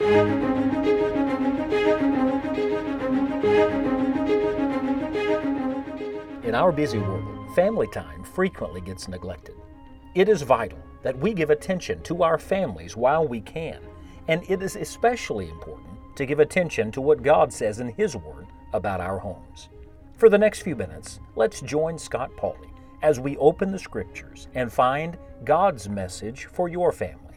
In our busy world, family time frequently gets neglected. It is vital that we give attention to our families while we can, and it is especially important to give attention to what God says in His Word about our homes. For the next few minutes, let's join Scott Pauley as we open the Scriptures and find God's message for your family.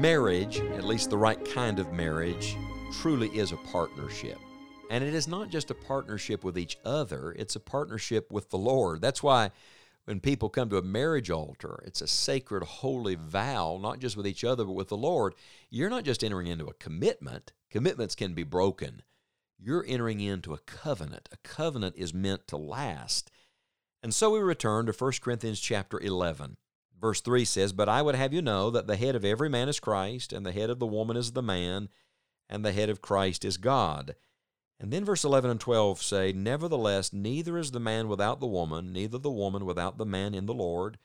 Marriage, at least the right kind of marriage, truly is a partnership. And it is not just a partnership with each other, it's a partnership with the Lord. That's why when people come to a marriage altar, it's a sacred, holy vow, not just with each other, but with the Lord. You're not just entering into a commitment, commitments can be broken. You're entering into a covenant. A covenant is meant to last. And so we return to 1 Corinthians chapter 11. Verse 3 says, But I would have you know that the head of every man is Christ, and the head of the woman is the man, and the head of Christ is God. And then verse 11 and 12 say, Nevertheless, neither is the man without the woman, neither the woman without the man in the Lord.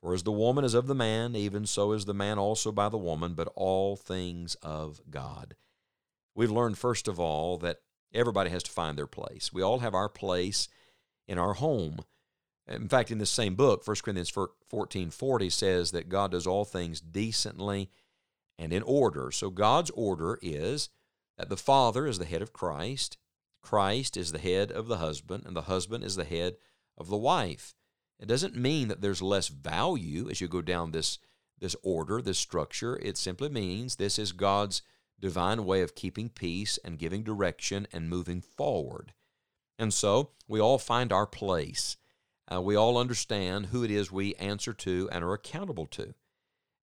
For as the woman is of the man, even so is the man also by the woman, but all things of God. We've learned, first of all, that everybody has to find their place. We all have our place in our home. In fact, in this same book, 1 Corinthians 14 40 says that God does all things decently and in order. So God's order is that the father is the head of Christ, Christ is the head of the husband, and the husband is the head of the wife. It doesn't mean that there's less value as you go down this, this order, this structure. It simply means this is God's divine way of keeping peace and giving direction and moving forward. And so we all find our place. Uh, we all understand who it is we answer to and are accountable to.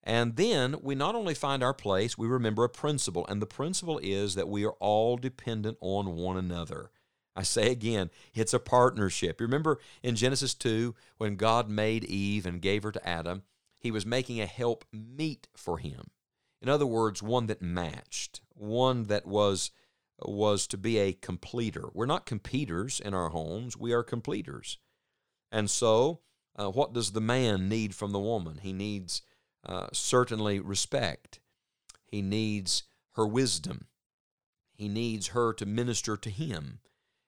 And then we not only find our place, we remember a principle, and the principle is that we are all dependent on one another. I say again, it's a partnership. You remember in Genesis 2, when God made Eve and gave her to Adam, he was making a help meet for him. In other words, one that matched, one that was was to be a completer. We're not competers in our homes, we are completers. And so, uh, what does the man need from the woman? He needs uh, certainly respect. He needs her wisdom. He needs her to minister to him.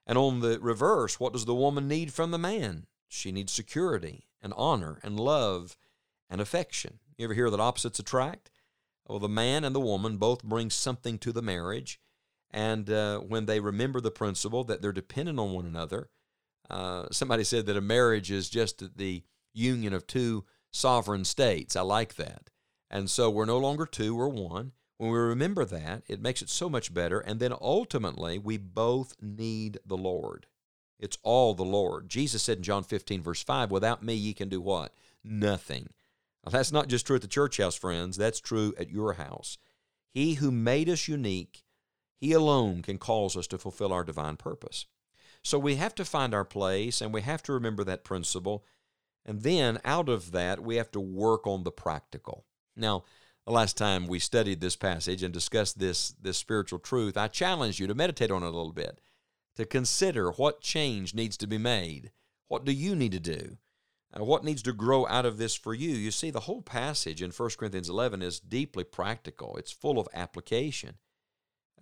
And on the reverse, what does the woman need from the man? She needs security and honor and love and affection. You ever hear that opposites attract? Well, the man and the woman both bring something to the marriage. And uh, when they remember the principle that they're dependent on one another, uh, somebody said that a marriage is just the union of two sovereign states. I like that. And so we're no longer two, we're one. When we remember that, it makes it so much better. And then ultimately, we both need the Lord. It's all the Lord. Jesus said in John 15, verse 5, Without me, ye can do what? Nothing. Now, that's not just true at the church house, friends. That's true at your house. He who made us unique, he alone can cause us to fulfill our divine purpose. So we have to find our place and we have to remember that principle. And then out of that, we have to work on the practical. Now, the last time we studied this passage and discussed this, this spiritual truth, I challenged you to meditate on it a little bit, to consider what change needs to be made. What do you need to do? Uh, what needs to grow out of this for you? You see, the whole passage in 1 Corinthians 11 is deeply practical, it's full of application.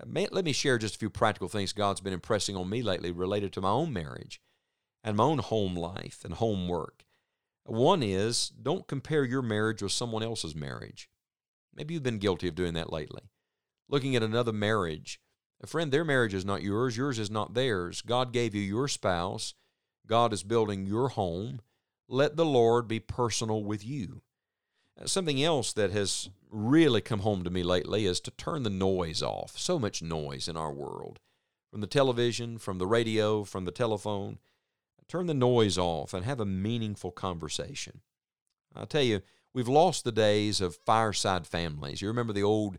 Let me share just a few practical things God's been impressing on me lately related to my own marriage and my own home life and homework. One is don't compare your marriage with someone else's marriage. Maybe you've been guilty of doing that lately. Looking at another marriage. A friend, their marriage is not yours, yours is not theirs. God gave you your spouse, God is building your home. Let the Lord be personal with you. Something else that has really come home to me lately is to turn the noise off. So much noise in our world from the television, from the radio, from the telephone. Turn the noise off and have a meaningful conversation. I'll tell you, we've lost the days of fireside families. You remember the old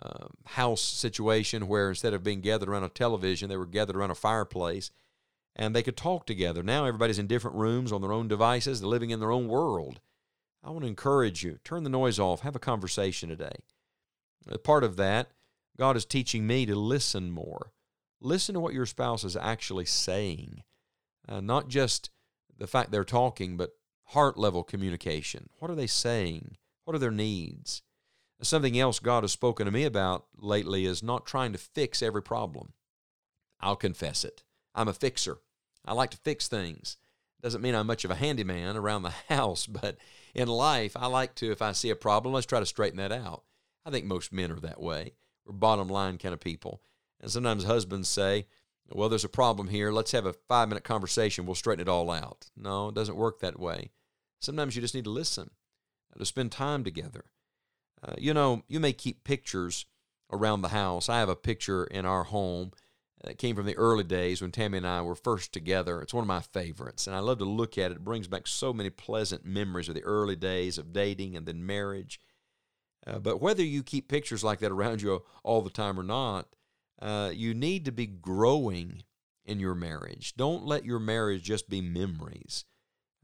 uh, house situation where instead of being gathered around a television, they were gathered around a fireplace and they could talk together. Now everybody's in different rooms on their own devices, living in their own world. I want to encourage you turn the noise off, have a conversation today. part of that, God is teaching me to listen more. listen to what your spouse is actually saying, uh, not just the fact they're talking, but heart level communication. What are they saying? What are their needs? Something else God has spoken to me about lately is not trying to fix every problem. I'll confess it. I'm a fixer. I like to fix things. Doesn't mean I'm much of a handyman around the house, but in life, I like to, if I see a problem, let's try to straighten that out. I think most men are that way. We're bottom line kind of people. And sometimes husbands say, well, there's a problem here. Let's have a five minute conversation. We'll straighten it all out. No, it doesn't work that way. Sometimes you just need to listen, to spend time together. Uh, you know, you may keep pictures around the house. I have a picture in our home that came from the early days when Tammy and I were first together. It's one of my favorites, and I love to look at it. It brings back so many pleasant memories of the early days of dating and then marriage. Uh, but whether you keep pictures like that around you all the time or not, uh, you need to be growing in your marriage. Don't let your marriage just be memories.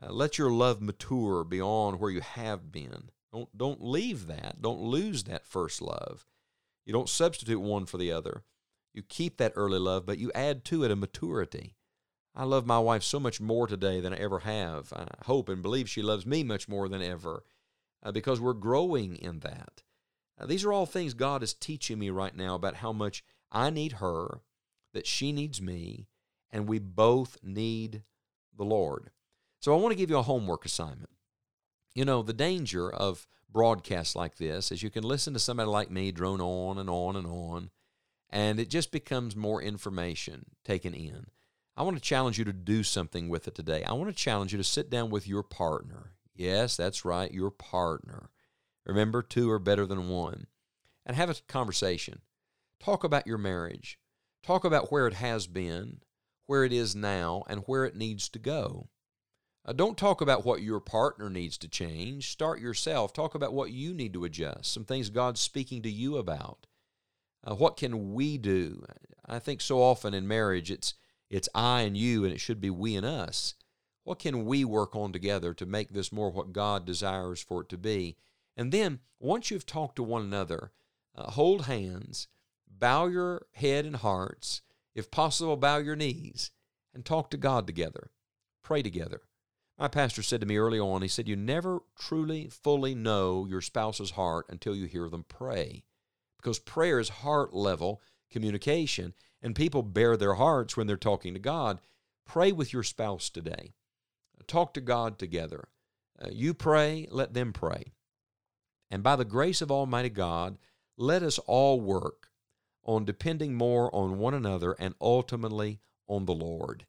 Uh, let your love mature beyond where you have been. Don't don't leave that. Don't lose that first love. You don't substitute one for the other. You keep that early love, but you add to it a maturity. I love my wife so much more today than I ever have. I hope and believe she loves me much more than ever uh, because we're growing in that. Uh, these are all things God is teaching me right now about how much I need her, that she needs me, and we both need the Lord. So I want to give you a homework assignment. You know, the danger of broadcasts like this is you can listen to somebody like me drone on and on and on, and it just becomes more information taken in. I want to challenge you to do something with it today. I want to challenge you to sit down with your partner. Yes, that's right, your partner. Remember, two are better than one. And have a conversation. Talk about your marriage. Talk about where it has been, where it is now, and where it needs to go. Uh, don't talk about what your partner needs to change. Start yourself. Talk about what you need to adjust, some things God's speaking to you about. Uh, what can we do? I think so often in marriage it's it's I and you, and it should be we and us. What can we work on together to make this more what God desires for it to be? And then, once you've talked to one another, uh, hold hands, bow your head and hearts, if possible, bow your knees, and talk to God together. Pray together. My pastor said to me early on, he said, You never truly, fully know your spouse's heart until you hear them pray. Because prayer is heart level communication, and people bare their hearts when they're talking to God. Pray with your spouse today. Talk to God together. Uh, you pray, let them pray. And by the grace of Almighty God, let us all work on depending more on one another and ultimately on the Lord.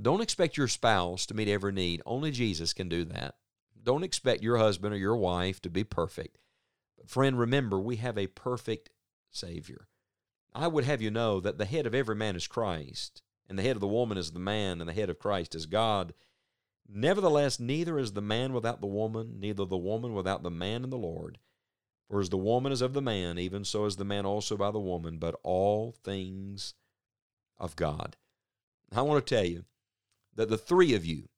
Don't expect your spouse to meet every need. Only Jesus can do that. Don't expect your husband or your wife to be perfect. But, friend, remember, we have a perfect Savior. I would have you know that the head of every man is Christ, and the head of the woman is the man, and the head of Christ is God. Nevertheless, neither is the man without the woman, neither the woman without the man in the Lord. For as the woman is of the man, even so is the man also by the woman, but all things of God. I want to tell you, that the three of you,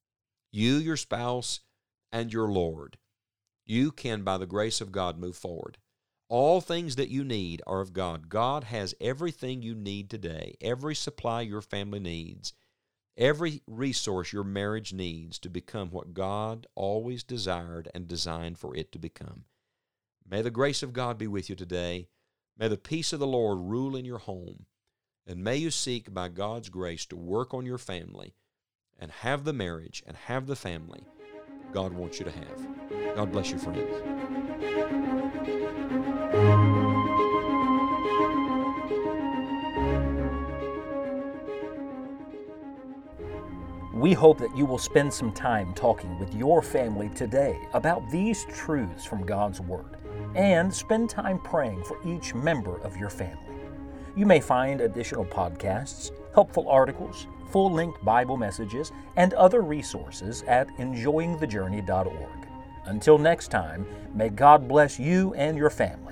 you, your spouse, and your Lord, you can, by the grace of God, move forward. All things that you need are of God. God has everything you need today, every supply your family needs, every resource your marriage needs to become what God always desired and designed for it to become. May the grace of God be with you today. May the peace of the Lord rule in your home. And may you seek, by God's grace, to work on your family and have the marriage and have the family God wants you to have. God bless you, friends. We hope that you will spend some time talking with your family today about these truths from God's Word and spend time praying for each member of your family. You may find additional podcasts, helpful articles, full length Bible messages, and other resources at enjoyingthejourney.org. Until next time, may God bless you and your family